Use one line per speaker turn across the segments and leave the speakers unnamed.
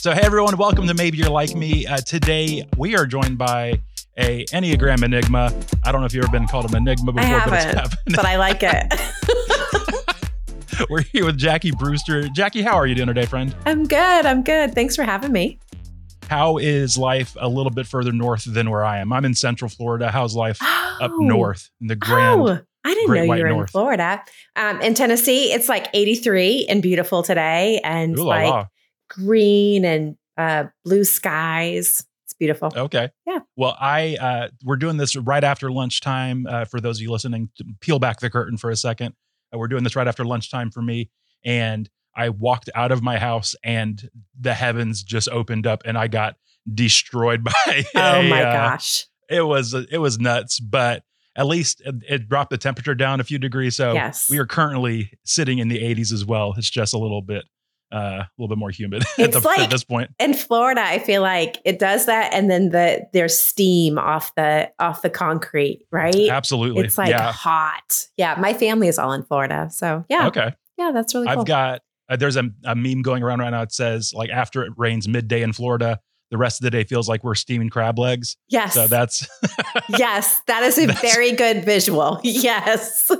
So, hey everyone, welcome to Maybe You're Like Me. Uh, today we are joined by a Enneagram Enigma. I don't know if you've ever been called an Enigma before,
I
but it's
haven't,
happened.
but I like it.
We're here with Jackie Brewster. Jackie, how are you doing today, friend?
I'm good. I'm good. Thanks for having me.
How is life a little bit further north than where I am? I'm in Central Florida. How's life up
Oh.
north in the grand?
Oh, I didn't know you were
North.
in Florida. Um, in Tennessee, it's like 83 and beautiful today, and
Ooh la
like
la.
Green and uh, blue skies. It's beautiful.
Okay.
Yeah.
Well, I uh, we're doing this right after lunchtime. Uh, for those of you listening, peel back the curtain for a second. Uh, we're doing this right after lunchtime for me, and I walked out of my house, and the heavens just opened up, and I got destroyed by.
oh
a,
my
uh,
gosh.
It was it was nuts, but at least it, it dropped the temperature down a few degrees. So
yes.
we are currently sitting in the 80s as well. It's just a little bit uh, a little bit more humid at, the,
like-
at this point.
in Florida, I feel like it does that, and then the there's steam off the off the concrete, right?
Absolutely.
It's like
yeah.
hot. Yeah, my family is all in Florida, so yeah,
Okay.
yeah, that's really cool.
I've got uh, there's a, a meme going around right now. It says like after it rains midday in Florida, the rest of the day feels like we're steaming crab legs.
yes,
So that's
yes, that is a very good visual. Yes.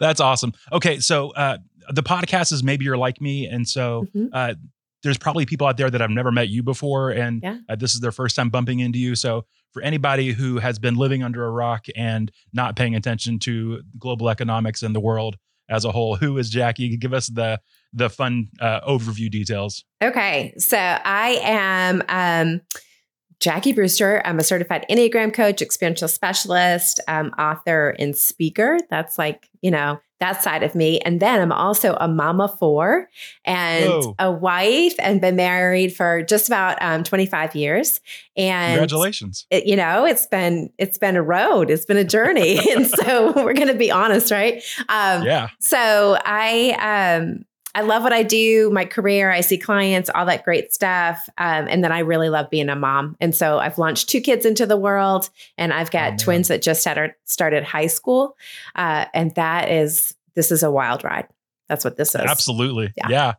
that's awesome. Okay, so uh, the podcast is maybe you're like me, and so
Mhm.
uh, there's probably people out there that I've never met you before, and
Yeah.
uh, this is their first time bumping into you. So for anybody who has been living under a rock and not paying attention to global economics and the world as a whole, who is Jackie? Give us the the fun uh, overview details.
Okay, so I am um, Jackie Brewster. I'm a certified Enneagram coach, experiential specialist, um, author, and speaker. That's like, you know, that side of me. And then I'm also a mama four and
Whoa.
a wife and been married for just about um, 25 years. And
Congratulations.
it, you know, it's been it's been a road, it's been a journey. and so we're gonna be honest, right? Um,
Yeah.
so I um I love what I do, my career. I see clients, all that great stuff, um, and then I really love being a mom. And so I've launched two kids into the world, and I've got
Oh,
twins that just had started high school, uh, and that is this is a wild ride. That's what this is.
Absolutely.
Yeah.
Yeah.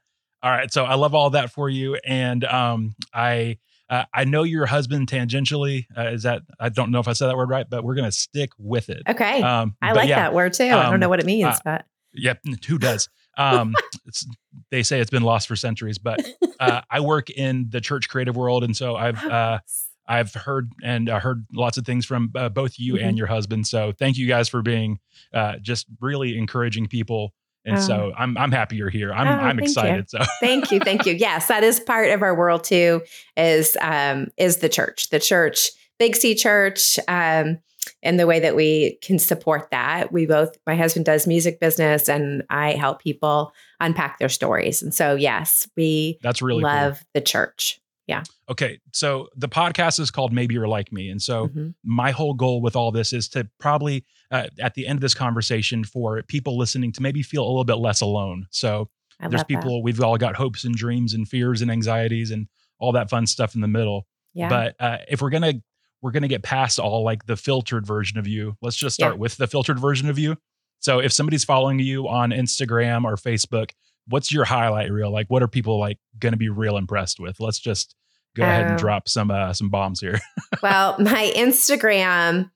All right. So I love all that for you. And um, I uh, I know your husband tangentially. Uh, is that I don't know if I said that word right, but we're gonna stick with it.
Okay,
Um,
I like
yeah,
that word too. I
um,
don't know what it means,
uh,
but
Yep. Who does? Um, it's, they say it's been lost for centuries, but uh, I work in the church creative world, and so I've uh, I've heard and uh, heard lots of things from uh, both you
Mhm.
and your husband. So thank you guys for being uh, just really encouraging people. And
Oh.
so I'm I'm happy you're here. I'm
Oh,
I'm
thank you.
excited. So
thank you thank you yes that is part of our world too is um is the church the church big c church um and the way that we can support that we both my husband does music business and i help people unpack their stories and so yes we
that's really cool.
love the church Yeah.
Okay, so the podcast is called Maybe You're Like Me, and so
Mhm.
my whole goal with all this is to probably uh, at the end of this conversation for people listening to maybe feel a little bit less alone. So
I
there's people we've all got hopes and dreams and fears and anxieties and all that fun stuff in the middle.
yeah
But uh, if we're gonna we're gonna get past all like the filtered version of you, let's just start
Yeah.
with the filtered version of you. So if somebody's following you on Instagram or Facebook, what's your highlight reel? Like, what are people like gonna be real impressed with? Let's just go ahead and
Oh.
drop some uh, some bombs here.
well, my Instagram,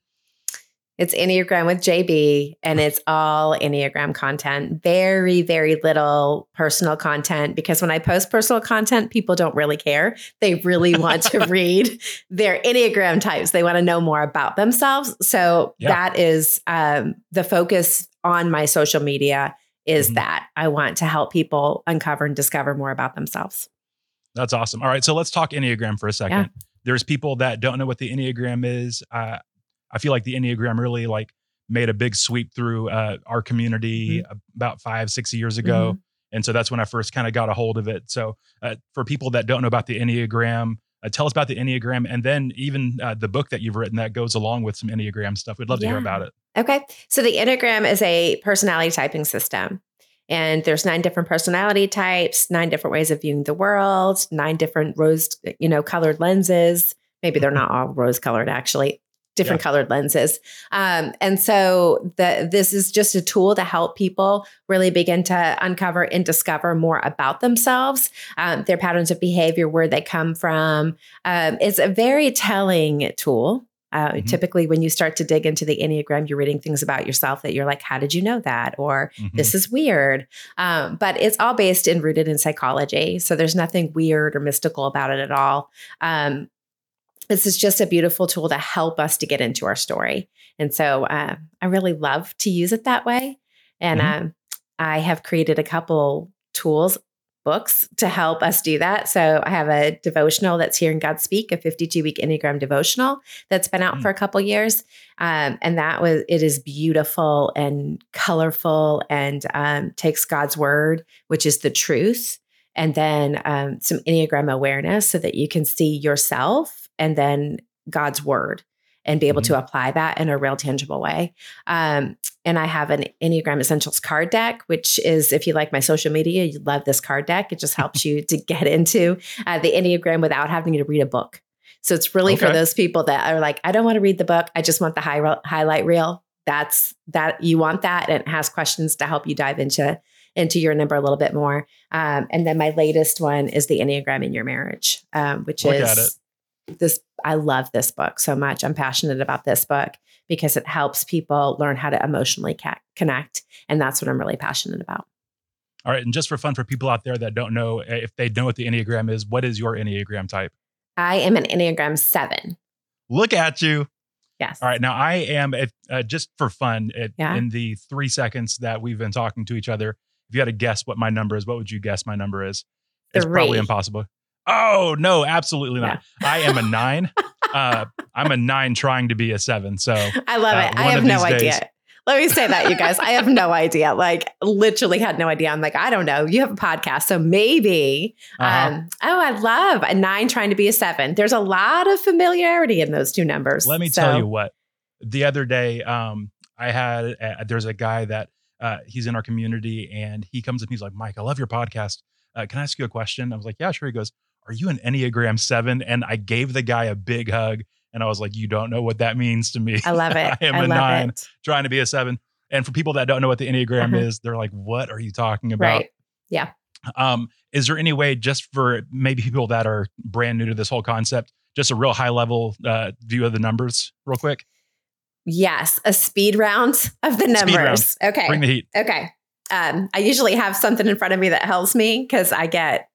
it's Enneagram with JB, and it's all Enneagram content. Very, very little personal content because when I post personal content, people don't really care. They really want to read their Enneagram types. They want to know more about themselves. So
Yeah.
that is um, the focus on my social media is
Mhm.
that I want to help people uncover and discover more about themselves.
That's awesome. All right, so let's talk Enneagram for a second. There's people that don't know what the Enneagram is. Uh, I feel like the Enneagram really like made a big sweep through uh, our community
Mm-hmm.
about five, six years ago. And so that's when I first kind of got a hold of it. So uh, for people that don't know about the Enneagram, uh, tell us about the Enneagram and then even uh, the book that you've written that goes along with some Enneagram stuff. We'd love to hear about it.
Okay. So the Enneagram is a personality typing system. And there's nine different personality types, nine different ways of viewing the world, nine different rose, you know, colored lenses. Maybe they're not all rose colored actually. Different yeah. colored lenses. Um, and so the, this is just a tool to help people really begin to uncover and discover more about themselves, um, their patterns of behavior, where they come from. Um, it's a very telling tool. Uh, mm-hmm. Typically, when you start to dig into the Enneagram, you're reading things about yourself that you're like, how did you know that? Or mm-hmm. this is weird. Um, but it's all based and rooted in psychology. So there's nothing weird or mystical about it at all. Um, this is just a beautiful tool to help us to get into our story. And so uh, I really love to use it that way. And mm-hmm. um, I have created a couple tools, books to help us do that. So I have a devotional that's here in God Speak, a 52 week Enneagram devotional that's been out mm-hmm. for a couple years. Um, and that was, it is beautiful and colorful and um, takes God's word, which is the truth, and then um, some Enneagram awareness so that you can see yourself and then God's word and be able mm-hmm. to apply that in a real tangible way. Um, and I have an Enneagram Essentials card deck, which is, if you like my social media, you love this card deck. It just helps you to get into uh, the Enneagram without having to read a book. So it's really okay. for those people that are like, I don't want to read the book. I just want the high, highlight reel. That's that you want that, and it has questions to help you dive into into your number a little bit more. Um, and then my latest one is the Enneagram in your marriage, um, which Look is this I love this book so much. I'm passionate about this book because it helps people learn how to emotionally ca- connect and that's what I'm really passionate about.
All right, and just for fun for people out there that don't know if they know what the Enneagram is, what is your Enneagram type?
I am an Enneagram 7.
Look at you.
Yes.
All right. Now I am uh, just for fun it, yeah. in the 3 seconds that we've been talking to each other. If you had to guess what my number is, what would you guess my number is? It's Three. probably impossible. Oh no, absolutely not. Yeah. I am a nine. uh, I'm a nine trying to be a seven. So
I love uh, it. I have no days, idea. Let me say that, you guys. I have no idea. Like, literally had no idea. I'm like, I don't know. You have a podcast, so maybe. Uh-huh. Um, oh, I love a nine trying to be a seven. There's a lot of familiarity in those two numbers.
Let me so. tell you what. The other day, um, I had a, there's a guy that uh, he's in our community, and he comes up. And he's like, Mike, I love your podcast. Uh, can I ask you a question? I was like, Yeah, sure. He goes, are you an Enneagram seven? And I gave the guy a big hug and I was like, you don't know what that means to me.
I love it.
I am
I
a nine it. trying to be a seven. And for people that don't know what the Enneagram uh-huh. is, they're like, what are you talking about? Right.
Yeah.
Um, is there any way just for maybe people that are brand new to this whole concept, just a real high level uh, view of the numbers real quick?
Yes, a speed round of the numbers. Okay.
Bring the heat.
Okay. Um, I usually have something in front of me that helps me because I get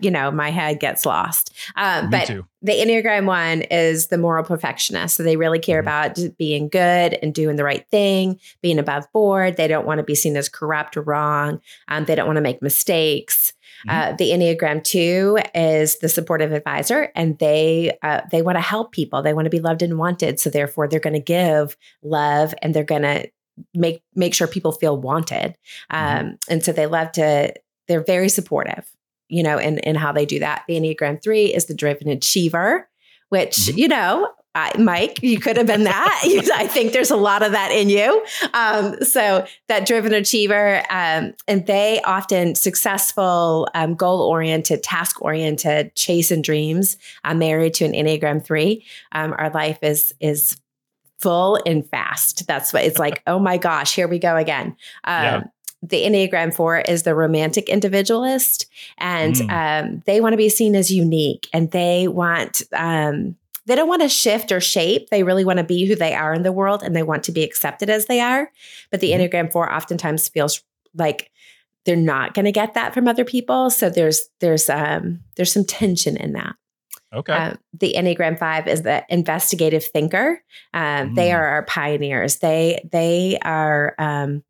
you know, my head gets lost. Um, but too. the Enneagram one is the moral perfectionist. So they really care mm-hmm. about being good and doing the right thing, being above board. They don't want to be seen as corrupt or wrong. Um, they don't want to make mistakes. Mm-hmm. Uh, the Enneagram two is the supportive advisor, and they uh, they want to help people. They want to be loved and wanted. So therefore, they're going to give love, and they're going to make make sure people feel wanted. Mm-hmm. Um, mm-hmm. And so they love to. They're very supportive you know, and, and how they do that. The Enneagram 3 is the driven achiever, which, mm-hmm. you know, I, Mike, you could have been that. I think there's a lot of that in you. Um, so that driven achiever, um, and they often successful, um, goal oriented, task oriented, chasing dreams. I'm married to an Enneagram three. Um, our life is is full and fast. That's what it's like. oh my gosh, here we go again. Yeah. The Enneagram 4 is the romantic individualist, and mm. um, they want to be seen as unique and they want, um, they don't want to shift or shape. They really want to be who they are in the world and they want to be accepted as they are. But the mm. Enneagram 4 oftentimes feels like they're not going to get that from other people. So there's, there's, um, there's some tension in that.
Okay. Uh,
the Enneagram Five is the investigative thinker. Um, mm. They are our pioneers. They they are um,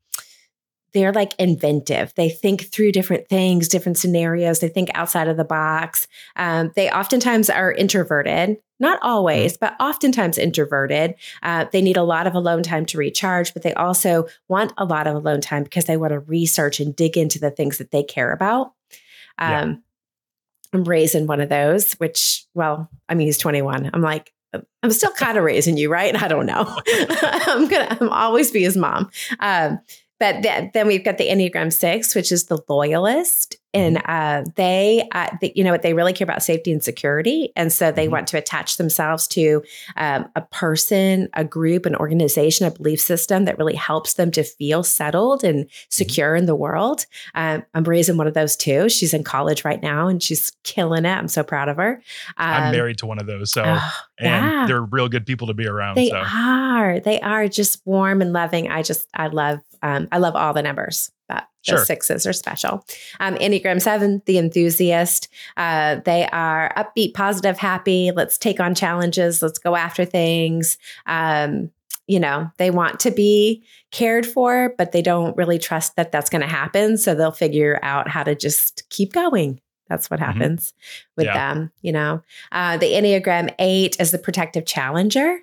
they're like inventive. They think through different things, different scenarios. They think outside of the box. Um, they oftentimes are introverted, not always, but oftentimes introverted. Uh, they need a lot of alone time to recharge, but they also want a lot of alone time because they want to research and dig into the things that they care about. Um, yeah. I'm raising one of those, which, well, I mean, he's 21. I'm like, I'm still kind of raising you, right? I don't know. I'm gonna I'm always be his mom. Um, but th- then we've got the Enneagram Six, which is the loyalist. And uh, they, uh, they, you know what, they really care about safety and security, and so they
Mhm.
want to attach themselves to um, a person, a group, an organization, a belief system that really helps them to feel settled and secure in the world. Um, I'm raising one of those too. She's in college right now, and she's killing it. I'm so proud of her.
I'm
Um,
married to one of those, so
oh,
and
yeah.
they're real good people to be around.
They
so
are. They are just warm and loving. I just, I love, um, I love all the numbers, but
Sure.
the sixes are special. Um, Enneagram seven, the enthusiast. Uh, they are upbeat, positive, happy. Let's take on challenges. Let's go after things. Um, you know, they want to be cared for, but they don't really trust that that's going to happen. So they'll figure out how to just keep going. That's what
Mhm.
happens with
Yeah.
them, you know. Uh, the Enneagram eight is the protective challenger.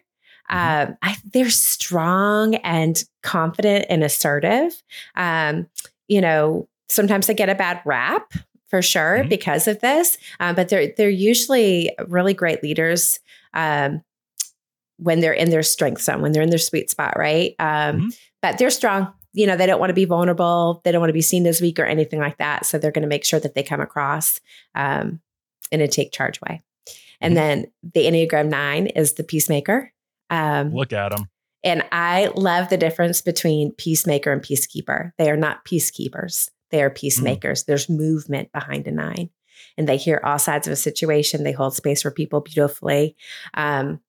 Mhm.
Um, I, they're strong and confident and assertive. Um, you know, sometimes they get a bad rap for sure
Mhm.
because of this, um, but they're they're usually really great leaders um, when they're in their strength zone, when they're in their sweet spot, right? Um,
Mhm.
But they're strong. You know, they don't want to be vulnerable. They don't want to be seen as weak or anything like that. So they're going to make sure that they come across um, in a take charge way. And
Mhm.
then the Enneagram Nine is the peacemaker. Um,
look at them.
and I love the difference between peacemaker and peacekeeper. They are not peacekeepers, they are peacemakers. There's movement behind a nine, and they hear all sides of a situation. They hold space for people beautifully. Um,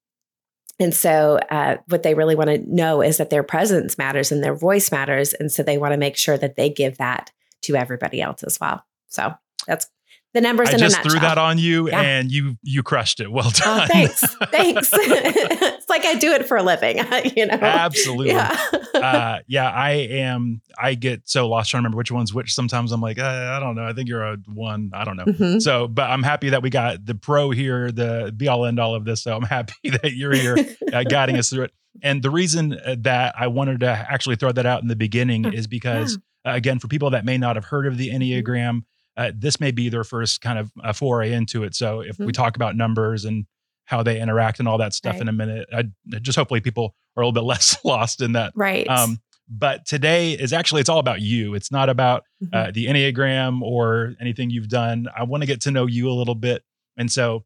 and so, uh, what they really want to know is that their presence matters and their voice matters. And so, they want to make sure that they give that to everybody else as well. So, that's the numbers
I
in
just
a nutshell.
threw that on you,
Yeah.
and you you crushed it. Well done.
Oh, thanks. Thanks. it's like I do it for a living, you know?
Absolutely.
Yeah.
uh, yeah, I am. I get so lost trying to remember which one's which. Sometimes I'm like, uh, I don't know. I think you're a one. I don't know.
Mhm.
So, but I'm happy that we got the pro here, the be all end all of this. So I'm happy that you're here uh, guiding us through it. And the reason uh, that I wanted to actually throw that out in the beginning is because, uh, again, for people that may not have heard of the Enneagram, uh, this may be their first kind of uh, foray into it. So if we
Mhm.
talk about numbers and how they interact and all that stuff
Right.
in a minute, I just hopefully people are a little bit less lost in that.
Right.
Um, but today is actually it's all about you. It's not about
Mhm.
uh, the Enneagram or anything you've done. I want to get to know you a little bit. And so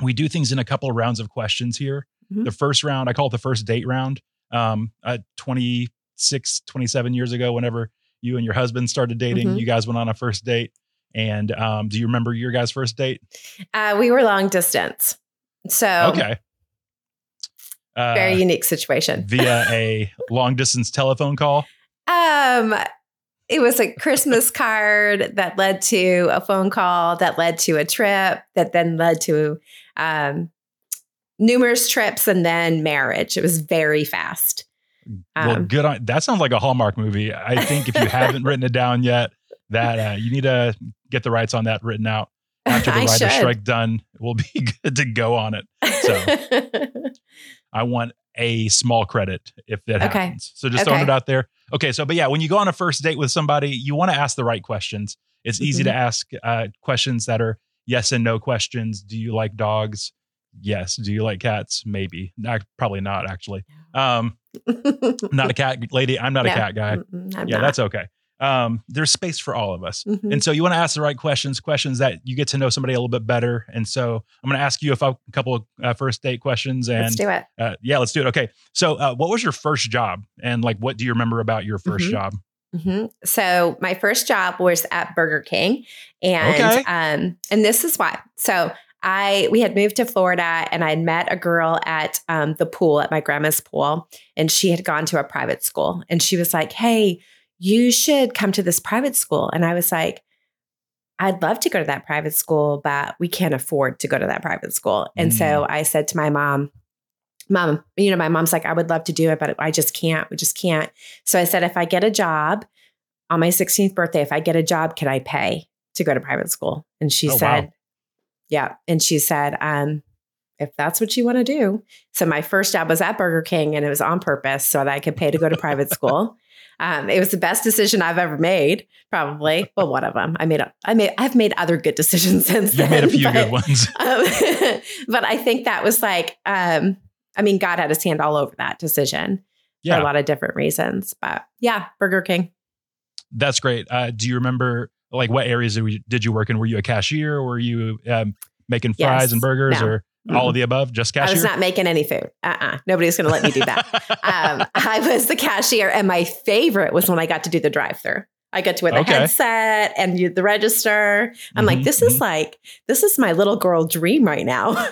we do things in a couple of rounds of questions here.
Mhm.
The first round, I call it the first date round. Um, uh, 26, 27 years ago, whenever you and your husband started dating,
Mhm.
you guys went on a first date. And um, do you remember your guys' first date?
Uh, we were long distance. So,
okay. Uh,
very unique situation.
via a long distance telephone call.
Um, it was a Christmas card that led to a phone call that led to a trip that then led to um, numerous trips and then marriage. It was very fast.
well,
Um,
good on that. Sounds like a Hallmark movie. I think if you haven't written it down yet, that uh, you need to get the rights on that written out. After the writer strike done, we'll be good to go on it. So I want a small credit if that
Okay.
happens. So just throwing it out there. Okay, so but yeah, when you go on a first date with somebody, you want to ask the right questions. It's easy to
Mm-hmm.
ask uh, questions that are yes and no questions. Do you like dogs? Yes. Do you like cats? Maybe. Not, probably not actually. Um, not a cat lady. I'm not
No.
a cat guy. Yeah,
not.
that's okay. Um, there's space for all of us.
Mhm.
And so you want to ask the right questions, questions that you get to know somebody a little bit better. And so I'm going to ask you a, couple of uh, first date questions. And
Let's do it.
uh, yeah, let's do it. Okay. So uh, what was your first job? And like, what do you remember about your 1st
Mhm.
job?
hmm So my first job was at Burger King, and
Okay.
um, and this is why. So I we had moved to Florida, and I met a girl at um, the pool at my grandma's pool, and she had gone to a private school, and she was like, "Hey, you should come to this private school," and I was like. I'd love to go to that private school, but we can't afford to go to that private school. And so I said to my mom, Mom, you know, my mom's like, I would love to do it, but I just can't. We just can't. So I said, if I get a job on my 16th birthday, if I get a job, can I pay to go to private school? And she
Oh, wow.
said, Yeah. And she said, um, if that's what you want to do. So my first job was at Burger King and it was on purpose so that I could pay to go to private school. Um, it was the best decision I've ever made, probably. Well, one of them. I made. A, I made. I've made other good decisions since then.
made a few
but-
good ones.
um, but I think that was like, um, I mean, God had his hand all over that decision for a lot of different reasons. But yeah, Burger King.
that's great. Uh, do you remember like what areas did, we, did you work in? Were you a cashier? Or were you um, making
Yes.
fries and burgers
No.
or all
Mm-mm.
of the above? Just cashier.
I was not making any food. Uh-uh. Nobody's going to let me do that. um, I was the cashier, and my favorite was when I got to do the drive-through. I got to wear the
Okay.
headset and you, the register. I'm like,
Mhm,
this is like, this is my little girl dream right now.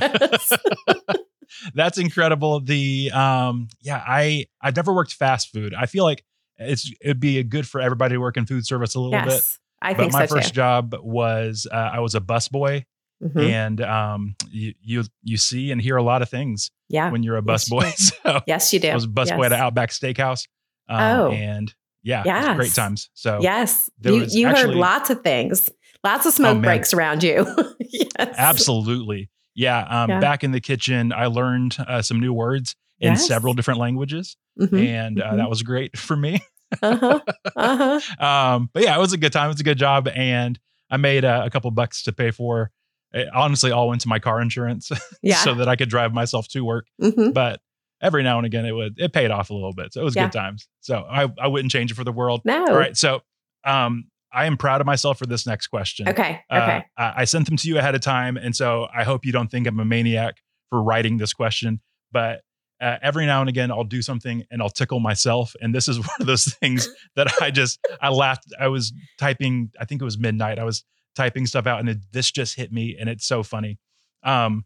That's incredible. The um yeah, I I've never worked fast food. I feel like it's it'd be good for everybody to work in food service a little bit.
yes. I
But
think
my
so
first
too.
job was uh, I was a busboy,
Mhm.
and um you, you you see and hear a lot of things
Yeah.
when you're a
Yes,
busboy. So
yes, you do.
I was a busboy
yes.
at an Outback Steakhouse. Um,
Oh.
and yeah, was great times. So
Yes. You, you heard lots of things, lots of smoke
man.
breaks around you. yes.
absolutely, yeah. Um,
Yeah.
Back in the kitchen, I learned uh, some new words in
Yes.
several different languages,
Mhm.
and uh,
mhm.
that was great for me.
Uh-huh. Uh-huh.
um, but yeah, it was a good time. It was a good job, and I made uh, a couple bucks to pay for. It honestly, all went to my car insurance,
Yeah.
so that I could drive myself to work.
Mhm.
But every now and again, it would it paid off a little bit, so it was
Yeah.
good times. So I I wouldn't change it for the world.
No.
All right, so um, I am proud of myself for this next question.
Okay.
Uh,
Okay.
I, I sent them to you ahead of time, and so I hope you don't think I'm a maniac for writing this question. But uh, every now and again, I'll do something and I'll tickle myself, and this is one of those things that I just I laughed. I was typing. I think it was midnight. I was typing stuff out, and it, this just hit me, and it's so funny. Um,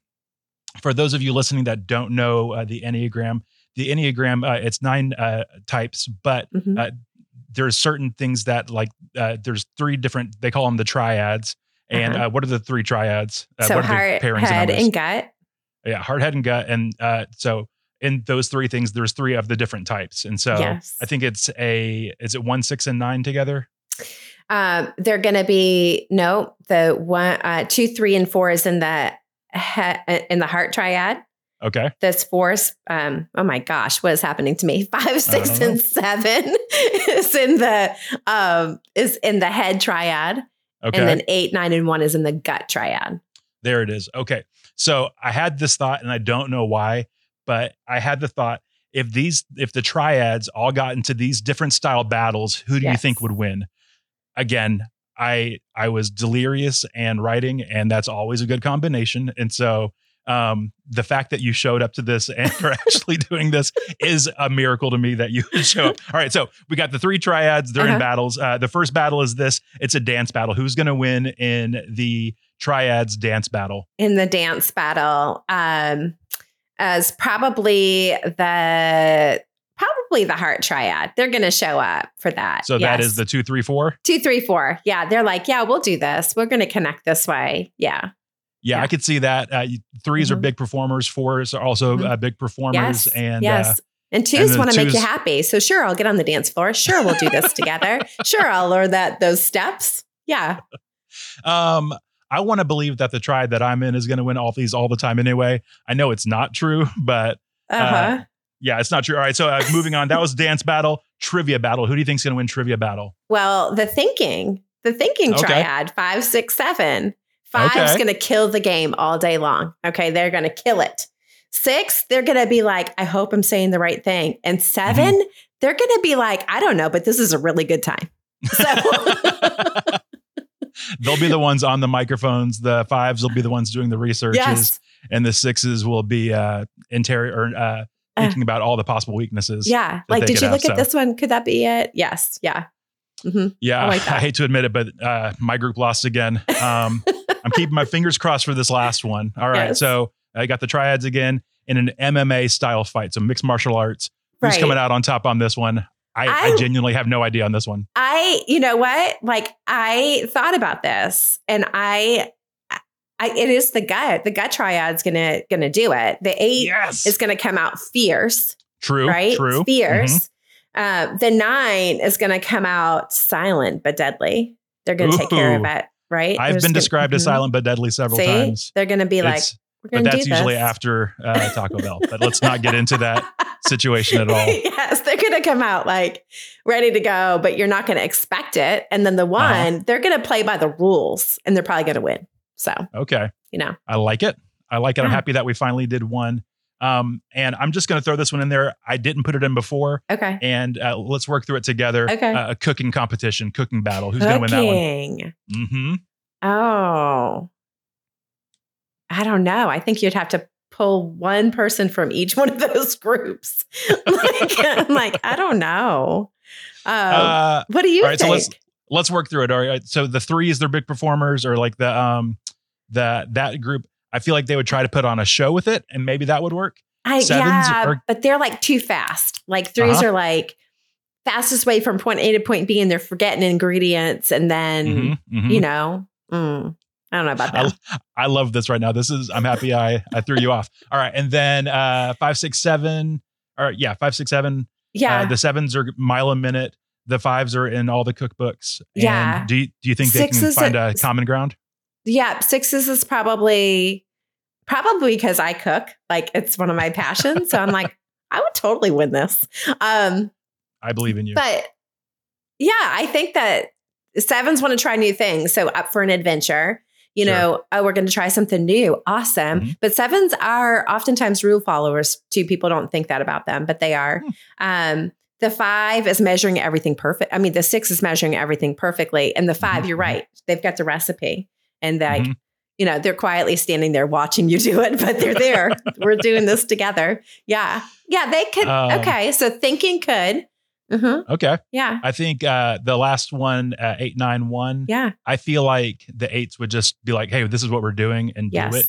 for those of you listening that don't know uh, the Enneagram, the Enneagram uh, it's nine uh, types, but
Mhm.
uh, there's certain things that like uh, there's three different they call them the triads and
Uh-huh.
uh, what are the three triads uh,
so
what are
heart, head, and gut.
yeah heart head and gut and uh, so in those three things there's three of the different types and so
yes.
i think it's a is it one six and nine together
Um, they're going to be no the one, uh, two, three, and four is in the he- in the heart triad.
okay
This four is, um, oh my gosh, what is happening to me? Five, six, and seven is in the um is in the head triad,
okay
and then eight, nine, and one is in the gut triad.
There it is. Okay. So I had this thought and I don't know why, but I had the thought if these if the triads all got into these different style battles, who do you think would win? Again, I I was delirious and writing and that's always a good combination. And so um the fact that you showed up to this and are actually doing this is a miracle to me that you show up. All right, so we got the three triads, they're in
Uh-huh.
battles. Uh the first battle is this, it's a dance battle. Who's going to win in the triads dance battle?
in the dance battle um as probably the probably the heart triad they're going to show up for that
So that
Yes.
is the two, three, four.
two three four yeah they're like yeah we'll do this we're going to connect this way yeah
Yeah,
Yeah.
I could see that. Uh, 3s are
Mhm.
big performers. Fours are also
Mhm.
uh, big performers.
yes
And
yes
uh,
and twos want to make you happy so sure i'll get on the dance floor sure we'll do this together sure i'll learn that those steps yeah
um, I want to believe that the triad that I'm in is going to win all these all the time anyway. I know it's not true, but
uh-huh
yeah, it's not true. All right, so uh, moving on. That was dance battle, trivia battle. Who do you think's going to win trivia battle?
well the thinking the thinking
Okay.
triad five six seven five's
Okay.
going to kill the game all day long okay they're going to kill it six they're going to be like i hope i'm saying the right thing and 7
Mm-hmm.
they're going to be like i don't know but this is a really good time so
They'll be the ones on the microphones. The fives will be the ones doing the researches,
yes
and the sixes will be uh, inter- or, uh, thinking about all the possible weaknesses.
yeah like did you
have,
look
so.
at this one could that be it yes yeah hmm
Yeah,
I
I,
like that.
hate to admit it, but uh, my group lost again. Um, I'm keeping my fingers crossed for this last one. All right,
Yes.
so I got the triads again in an MMA style fight, so mixed martial arts. Who's
right
coming out on top on this one? I, I,
I-
genuinely have no idea on this one.
I, you know what? Like I thought about this and I, I, it is the gut. The gut triad's gonna gonna do it. The eight
Yes,
is gonna come out fierce,
true,
right?
true. Mm-hmm.
Fierce. Uh, the nine is gonna come out silent but deadly. They're gonna take care of it, right?
I've been
gonna-
described as
Mhm.
silent but deadly several
See?
times.
They're gonna be like,
It's- but that's usually
this.
after uh, Taco Bell. But let's not get into that situation at all.
yes, they're going to come out like ready to go, but you're not going to expect it. And then the
Uh-huh.
one, they're going to play by the rules and they're probably going to win. So,
Okay,
you know,
I like it. I like it. I'm happy that we finally did one. Um, and I'm just going to throw this one in there. I didn't put it in before,
Okay.
and uh, let's work through it together.
Okay.
Uh, a cooking competition, cooking battle. Who's going to win that one?
Cooking.
hmm
Oh. I don't know. I think you'd have to pull one person from each one of those groups. like, I'm like, I don't know. Um,
Uh,
what do you
all right, so
think?
let's- let's work through it. All right. So the threes, they're big performers, or like the um the that group. I feel like they would try to put on a show with it, and maybe that would work.
I,
sevens
yeah,
are-
but they're like too fast. Like 3s
Uh-huh.
are like fastest way from point A to point B, and they're forgetting ingredients, and then
Mhm, mhm.
you know, mm, I don't know about that.
I, I love this right now. This is I'm happy I I threw you off. All right, and then uh five six seven. Or yeah, five six seven.
yeah,
Uh, the sevens are mile a minute. The fives are in all the cookbooks. And
Yeah.
Do you, do you think they can find
are-
a common ground?
Yeah. Sixes is probably probably because I cook. Like it's one of my passions. so I'm like, I would totally win this. Um,
I believe in you.
But yeah, I think that sevens want to try new things. So up for an adventure, you
Sure.
know, oh, we're going to try something new. Awesome.
Mhm.
But sevens are oftentimes rule followers too. People don't think that about them, but they are.
Hmm.
Um, the five is measuring everything perfect. I mean, the six is measuring everything perfectly. And the 5
Mhm,
you're right. They've got the recipe. And like,
Mhm.
you know, they're quietly standing there watching you do it, but they're there. We're doing this together. Yeah. Yeah. They could.
Um,
okay. So thinking could. hmm
Okay.
Yeah.
I think uh the last one, uh, eight nine one.
Yeah.
I feel like the eights would just be like, "Hey, this is what we're doing," and
Yes.
do it.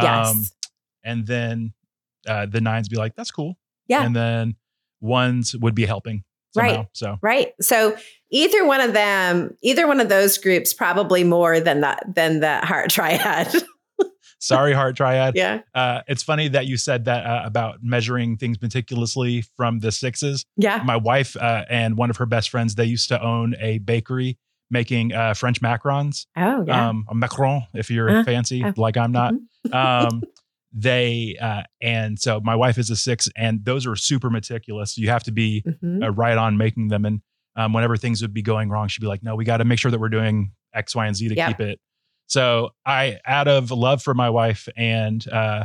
Yes.
Um, and then uh, the nines be like, "That's cool."
Yeah.
And then ones would be helping somehow.
Right.
So
right. So either one of them, either one of those groups, probably more than the than the heart triad.
sorry, heart triad.
yeah.
Uh, it's funny that you said that uh, about measuring things meticulously from the sixes.
Yeah.
My wife uh, and one of her best friends, they used to own a bakery making uh, French macarons.
Oh yeah.
um, a macaron if you're
Uh,
fancy
uh,
like I'm not. um, they uh, and so my wife is a six, and those are super meticulous. You have to be
Mhm.
uh, right on making them, and um, whenever things would be going wrong, she'd be like, "No, we got to make sure that we're doing X, Y, and Z to
Yep.
keep it." So I, out of love for my wife and uh,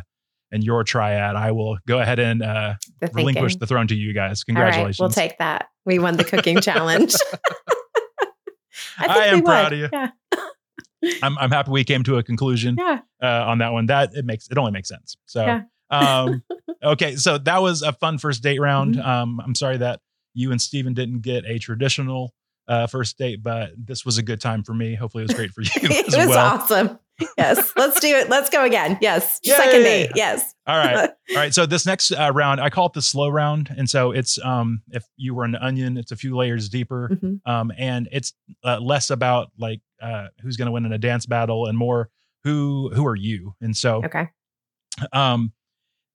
and your triad, I will go ahead and uh,
The
relinquish the throne to you guys.
All right,
Congratulations!
we'll take that. We won the cooking challenge. think
I am proud of you.
Yeah.
I'm, I'm happy we came to a conclusion.
Yeah.
uh, on that one. That it makes it only makes sense. So,
Yeah.
um, okay, so that was a fun first date round.
Mm-hmm.
Um, I'm sorry that you and Steven didn't get a traditional uh, first date, but this was a good time for me. Hopefully, it was great for you
it
as
was
well.
awesome. Yes. Let's do it. Let's go again. Yes.
Yay.
Second date. Yes.
All right, all right. So this next uh, round, I call it the slow round, and so it's um, if you were an onion, it's a few layers deeper,
Mhm.
um, and it's uh, less about like uh, who's going to win in a dance battle and more who who are you, and so
Okay.
um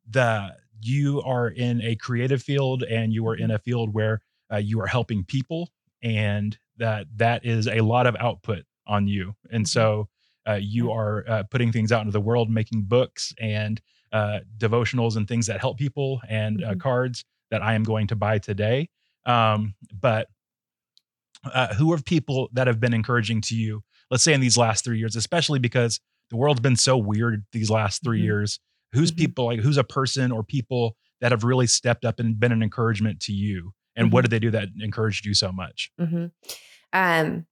the you are in a creative field and you are in a field where uh, you are helping people and that that is a lot of output on you. And so uh, you are uh, putting things out into the world making books and uh, devotionals and things that help people and uh,
Mhm.
cards that i am going to buy today. Um, but uh, who are people that have been encouraging to you let's say in these last three years especially because the world's been so weird these last 3
Mhm.
years who's
Mhm.
people like who's a person or people that have really stepped up and been an encouragement to you and what
Mhm.
did they do that encouraged you so much
hmm Um,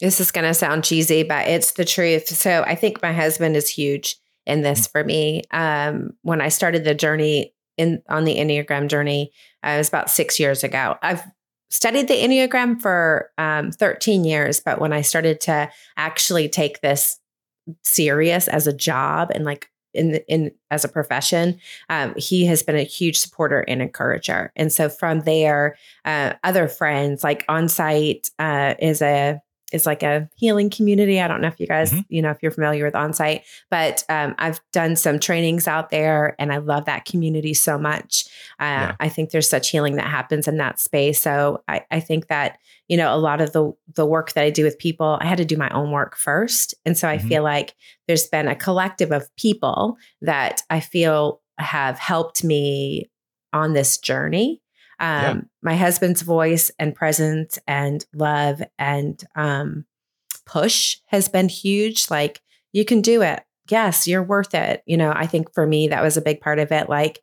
this is going to sound cheesy, but it's the truth. So I think my husband is huge in this for me. Um, when I started the journey in on the Enneagram journey, uh, it was about six years ago. I've studied the Enneagram for um, 13 years, but when I started to actually take this serious as a job and like in in as a profession, um, he has been a huge supporter and encourager. And so from there, uh, other friends like Onsite uh, is a is like a healing community. I don't know if you guys,
Mhm.
you know, if you're familiar with Onsite, but um, I've done some trainings out there and I love that community so much. Uh,
Yeah.
I think there's such healing that happens in that space. So I, I think that, you know, a lot of the the work that I do with people, I had to do my own work first. And so I
Mhm.
feel like there's been a collective of people that I feel have helped me on this journey um,
Yeah.
my husband's voice and presence and love and um, push has been huge. Like, you can do it. yes, you're worth it. You know, I think for me, that was a big part of it. Like,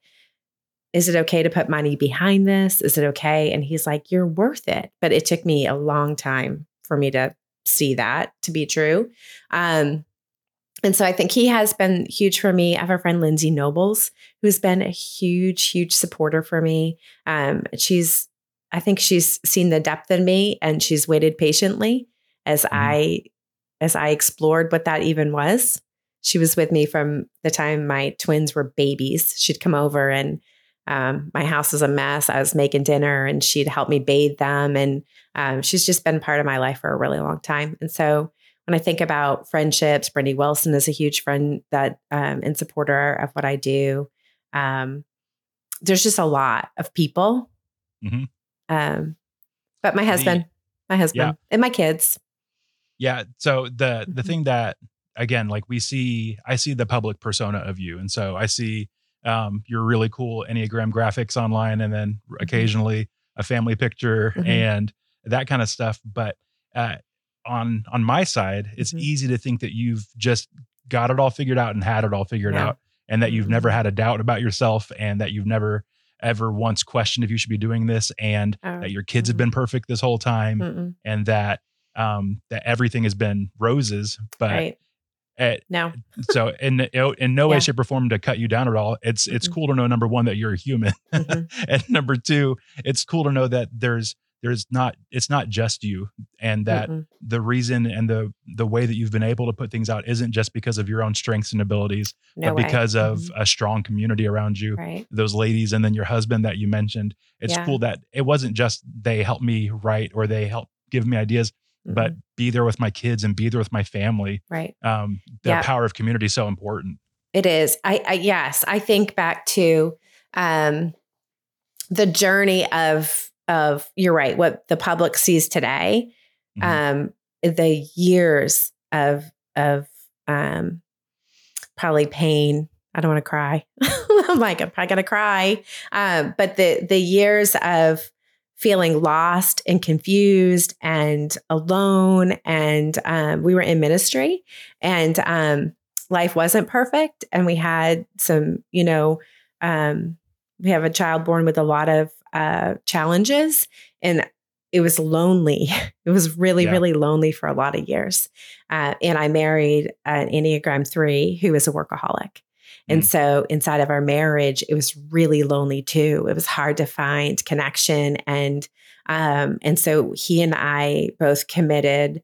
is it okay to put money behind this? Is it okay? And he's like, you're worth it. But it took me a long time for me to see that to be true. Um, and so I think he has been huge for me. I have a friend, Lindsay Nobles, who's been a huge, huge supporter for me. Um, she's, I think she's seen the depth in me and she's waited patiently as mm-hmm. I, as I explored what that even was. She was with me from the time my twins were babies. She'd come over and um, my house was a mess. I was making dinner and she'd help me bathe them. And um, she's just been part of my life for a really long time. And so when I think about friendships, Brandy Wilson is a huge friend that um, and supporter of what I do. Um, there's just a lot of people. Mm-hmm. Um, but my husband, the, my husband, yeah. and my kids.
Yeah. So the the mm-hmm. thing that again, like we see, I see the public persona of you, and so I see um, your really cool Enneagram graphics online, and then mm-hmm. occasionally a family picture mm-hmm. and that kind of stuff. But uh, on on my side, it's mm-hmm. easy to think that you've just got it all figured out and had it all figured yeah. out, and that you've never mm-hmm. had a doubt about yourself, and that you've never ever once questioned if you should be doing this, and oh. that your kids have been perfect this whole time, and that um, that everything has been roses. But right.
At, no.
so in in no way, shape, or form to cut you down at all. It's it's mm-hmm. cool to know number one that you're a human, mm-hmm. and number two, it's cool to know that there's there's not it's not just you and that mm the reason and the the way that you've been able to put things out isn't just because of your own strengths and abilities no but way. because of mm-hmm. a strong community around you
right.
those ladies and then your husband that you mentioned it's yeah. cool that it wasn't just they helped me write or they helped give me ideas mm-hmm. but be there with my kids and be there with my family
right
um the yeah. power of community is so important
it is I, I yes i think back to um the journey of of you're right what the public sees today mm-hmm. um the years of of um probably pain i don't want to cry i'm like i'm probably gonna cry um but the the years of feeling lost and confused and alone and um, we were in ministry and um, life wasn't perfect and we had some you know um, we have a child born with a lot of uh, challenges and it was lonely. It was really, yeah. really lonely for a lot of years. Uh, and I married an Enneagram 3 who was a workaholic. And mm. so inside of our marriage, it was really lonely too. It was hard to find connection. And um, and so he and I both committed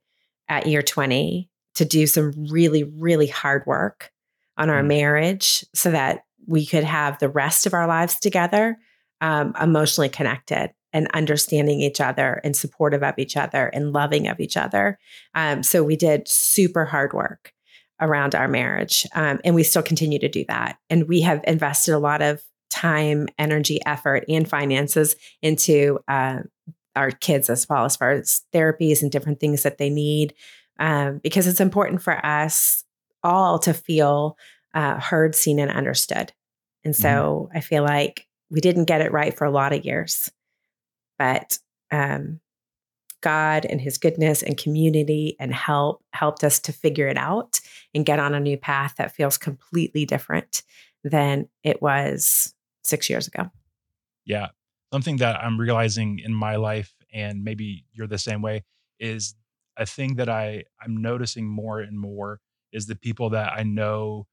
at year 20 to do some really, really hard work on our mm. marriage so that we could have the rest of our lives together um, emotionally connected and understanding each other and supportive of each other and loving of each other. Um, so we did super hard work around our marriage. Um, and we still continue to do that. And we have invested a lot of time, energy, effort, and finances into uh, our kids as well, as far as therapies and different things that they need, um, because it's important for us all to feel uh, heard, seen, and understood. And so mm-hmm. I feel like we didn't get it right for a lot of years, but um, God and His goodness and community and help helped us to figure it out and get on a new path that feels completely different than it was six years ago.
Yeah. Something that I'm realizing in my life, and maybe you're the same way, is a thing that I, I'm noticing more and more is the people that I know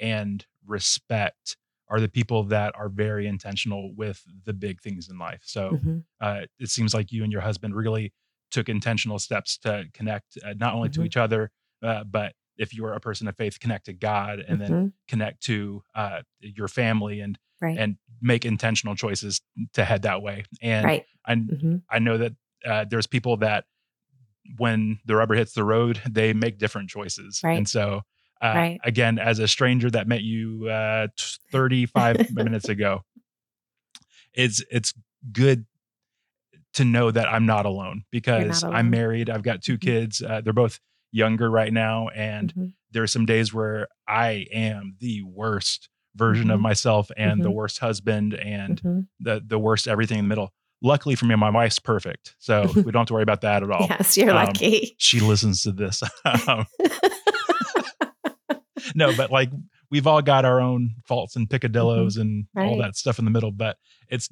and respect are the people that are very intentional with the big things in life. So mm-hmm. uh, it seems like you and your husband really took intentional steps to connect uh, not only mm-hmm. to each other, uh, but if you are a person of faith, connect to God and mm-hmm. then connect to uh, your family and right. and make intentional choices to head that way. And right. I mm-hmm. I know that uh, there's people that when the rubber hits the road, they make different choices. Right. And so uh, right. Again, as a stranger that met you uh, 35 minutes ago, it's it's good to know that I'm not alone because not alone. I'm married. I've got 2 mm-hmm. kids. Uh, they're both younger right now, and mm-hmm. there are some days where I am the worst version mm-hmm. of myself and the mm-hmm. worst husband and mm-hmm. the the worst everything in the middle. Luckily for me, my wife's perfect, so we don't have to worry about that at all.
yes, you're um, lucky.
She listens to this. um, no, but like we've all got our own faults and picadillos and all
Mm-hmm. Right.
that stuff in the middle. But it's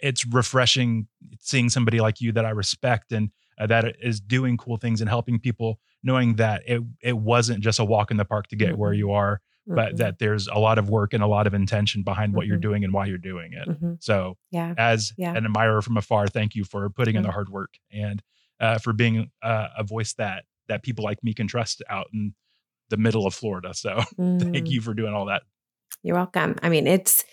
it's refreshing seeing somebody like you that I respect and uh, that is doing cool things and helping people, knowing that it it wasn't just a walk in the park to get where
Mhm.
you are, but
Mhm.
that there's a lot of work and a lot of intention behind what you're
Mhm.
doing and why you're doing it.
Mhm.
So
yeah.
as
Yeah.
an admirer from afar, thank you for putting in the hard work and uh, for being uh, a voice that that people like me can trust out in the middle of Florida. So thank
Mm.
you for doing all that.
You're welcome. I mean, it's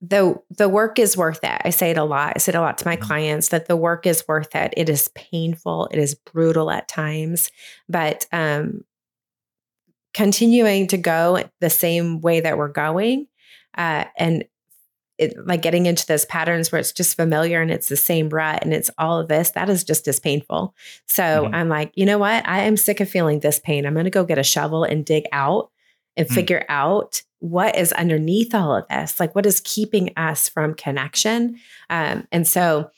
the the work is worth it. I say it a lot. I say it a lot to my
Mhm.
clients that the work is worth it. It is painful. It is brutal at times, but um, continuing to go the same way that we're going, uh, and it, like getting into those patterns where it's just familiar and it's the same rut and it's all of this that is just as painful. So
Mhm.
I'm like, you know what? I am sick of feeling this pain. I'm going to go get a shovel and dig out and
Mm.
figure out what is underneath all of this. Like, what is keeping us from connection? Um, and so,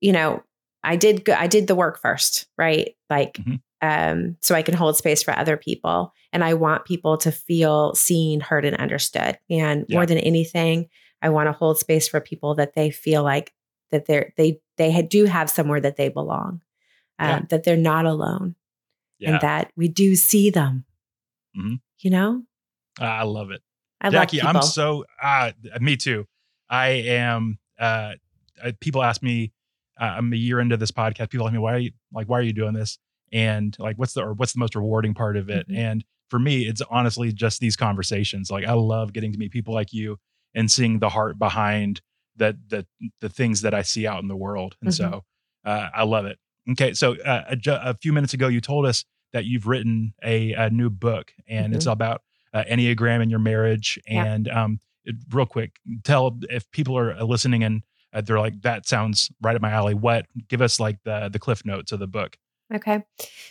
you know, I did go, I did the work first, right? Like,
Mhm.
um, so I can hold space for other people, and I want people to feel seen, heard, and understood. And
Yeah.
more than anything, I want to hold space for people that they feel like that they're they they do have somewhere that they belong, um,
Yeah.
that they're not alone,
Yeah,
and that we do see them.
Mhm.
You know,
I love it.
I
Jackie,
love
I'm so uh me too. I am uh people ask me uh, I'm a year into this podcast. People ask me why are you like why are you doing this? And like what's the or what's the most rewarding part of it?
Mhm.
And for me, it's honestly just these conversations. Like I love getting to meet people like you and seeing the heart behind the the the things that I see out in the world. And so uh, I love it. Okay, so uh, a, a few minutes ago, you told us that you've written a, a new book, and it's about uh, Enneagram in your marriage.
Yeah.
And um, it- real quick, tell if people are listening and uh, they're like, "That sounds right up my alley." What? Give us like the the cliff notes of the book.
Okay.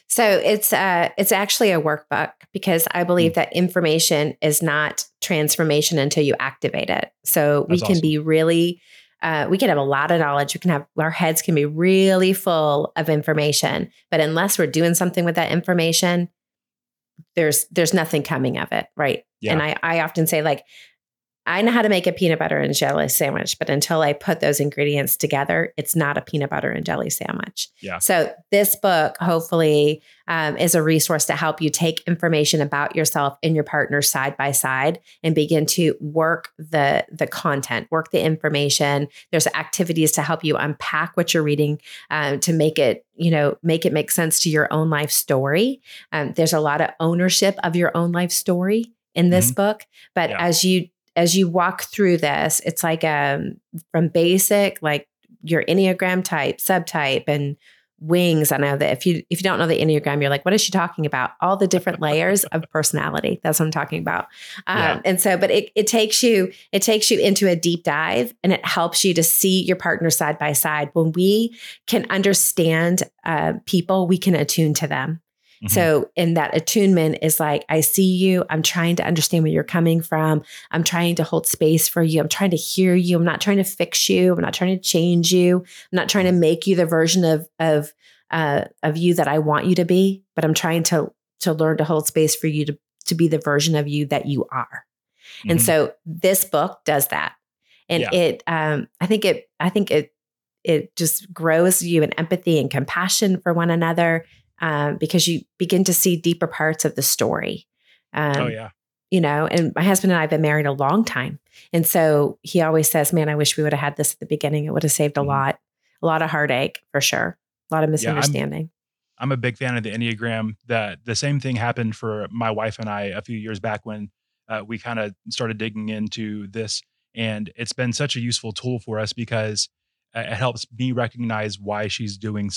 So it's uh it's actually a workbook because I believe
Mm.
that information is not transformation until you activate it. So we
That's
can
awesome.
be really uh, we can have a lot of knowledge. We can have our heads can be really full of information, but unless we're doing something with that information, there's there's nothing coming of it, right?
Yeah.
And I I often say like I know how to make a peanut butter and jelly sandwich, but until I put those ingredients together, it's not a peanut butter and jelly sandwich.
Yeah.
So this book hopefully um, is a resource to help you take information about yourself and your partner side by side and begin to work the the content, work the information. There's activities to help you unpack what you're reading um, to make it you know make it make sense to your own life story. Um, there's a lot of ownership of your own life story in this book, but
Yeah.
as you as you walk through this, it's like um from basic like your enneagram type, subtype, and wings. I know that if you if you don't know the enneagram, you're like, what is she talking about? All the different layers of personality. That's what I'm talking about. Um,
Yeah.
And so, but it it takes you it takes you into a deep dive, and it helps you to see your partner side by side. When we can understand uh, people, we can attune to them.
Mhm.
So, in that attunement is like, I see you. I'm trying to understand where you're coming from. I'm trying to hold space for you. I'm trying to hear you. I'm not trying to fix you. I'm not trying to change you. I'm not trying to make you the version of of uh, of you that I want you to be. But I'm trying to to learn to hold space for you to to be the version of you that you are. And
Mhm.
so, this book does that, and
Yeah.
it. Um, I think it. I think it. It just grows you in empathy and compassion for one another um, because you begin to see deeper parts of the story. Um,
oh yeah,
You know, and my husband and I have been married a long time. And so he always says, Man, I wish we would have had this at the beginning. It would have saved a
Mhm.
lot, a lot of heartache for sure, a lot of
I'm-
misunderstanding.
I'm a big fan of the Enneagram. That the same thing happened for my wife and I a few years back when uh, we kind of started digging into this, and it's been such a useful tool for us because it helps me recognize why she's doing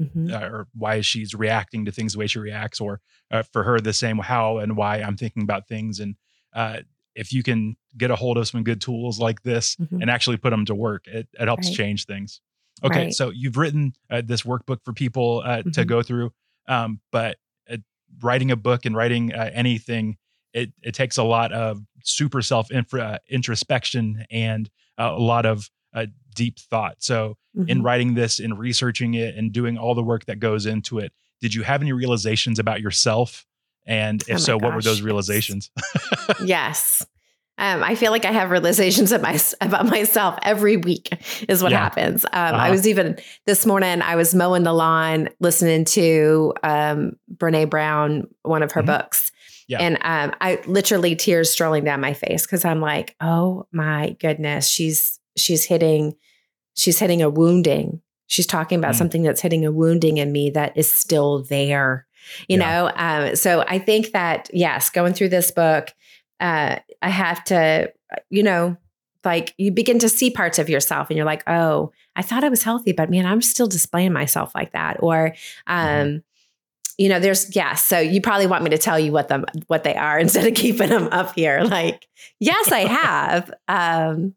Mhm.
uh, or why she's reacting to things the way she reacts, or uh, for her the same how and why I'm thinking about things. And uh, if you can get a hold of some good tools like this
Mhm.
and actually put them to work, it, it helps
Right.
change things. Okay,
Right.
so you've written uh, this workbook for people uh, to
Mhm.
go through, um, but uh, writing a book and writing uh, anything, it it takes a lot of super self introspection and uh, a lot of uh, deep thought. So in
Mhm.
writing this and researching it and doing all the work that goes into it did you have any realizations about yourself And if
Oh
so, what were those realizations?
yes. Um, I feel like I have realizations of my, about myself every week is what
Yeah.
happens. Um, I
Uh-huh.
was even this morning, I was mowing the lawn, listening to um, Brene Brown, one of her
Mhm.
books.
Yeah.
And um, I literally tears strolling down my face because I'm like, oh my goodness, she's she's hitting, she's hitting a wounding. She's talking about
Mm.
something that's hitting a wounding in me that is still there. You
Yeah.
know, um, so I think that yes, going through this book, uh, I have to, you know, like you begin to see parts of yourself and you're like, oh, I thought I was healthy, but man, I'm still displaying myself like that. Or, um,
Mhm.
you know, there's yes. So you probably want me to tell you what them what they are instead of keeping them up here. Like, yes, I have. um,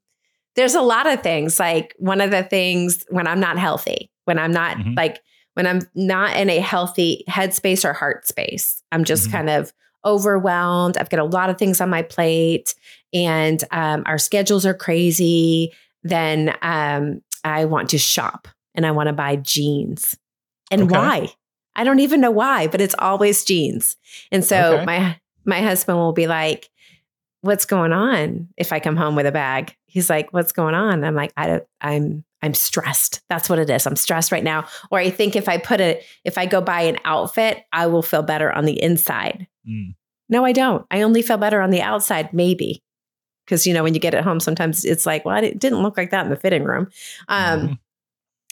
there's a lot of things. Like one of the things when I'm not healthy, when I'm not
Mhm.
like when I'm not in a healthy headspace or heart space, I'm just
Mhm.
kind of overwhelmed. I've got a lot of things on my plate, and um, our schedules are crazy. Then um, I want to shop and I want to buy jeans. And
Okay.
why? I don't even know why, but it's always jeans. And so
Okay.
my my husband will be like, "What's going on?" If I come home with a bag, he's like, "What's going on?" I'm like, "I don't. I'm I'm stressed. That's what it is. I'm stressed right now." Or I think if I put it, if I go buy an outfit, I will feel better on the inside.
Mm.
No, I don't. I only feel better on the outside, maybe. Because, you know, when you get it home, sometimes it's like, well, it didn't look like that in the fitting room. Um,
Mhm.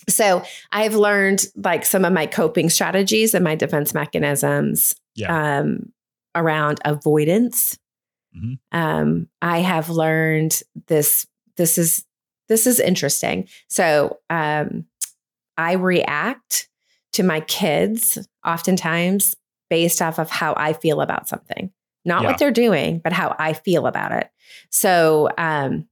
So I've learned like some of my coping strategies and my defense mechanisms
Yeah.
um, around avoidance.
Mhm.
Um, I have learned this. This is this is interesting. So um, I react to my kids oftentimes based off of how I feel about something, not
Yeah.
what they're doing, but how I feel about it. So um,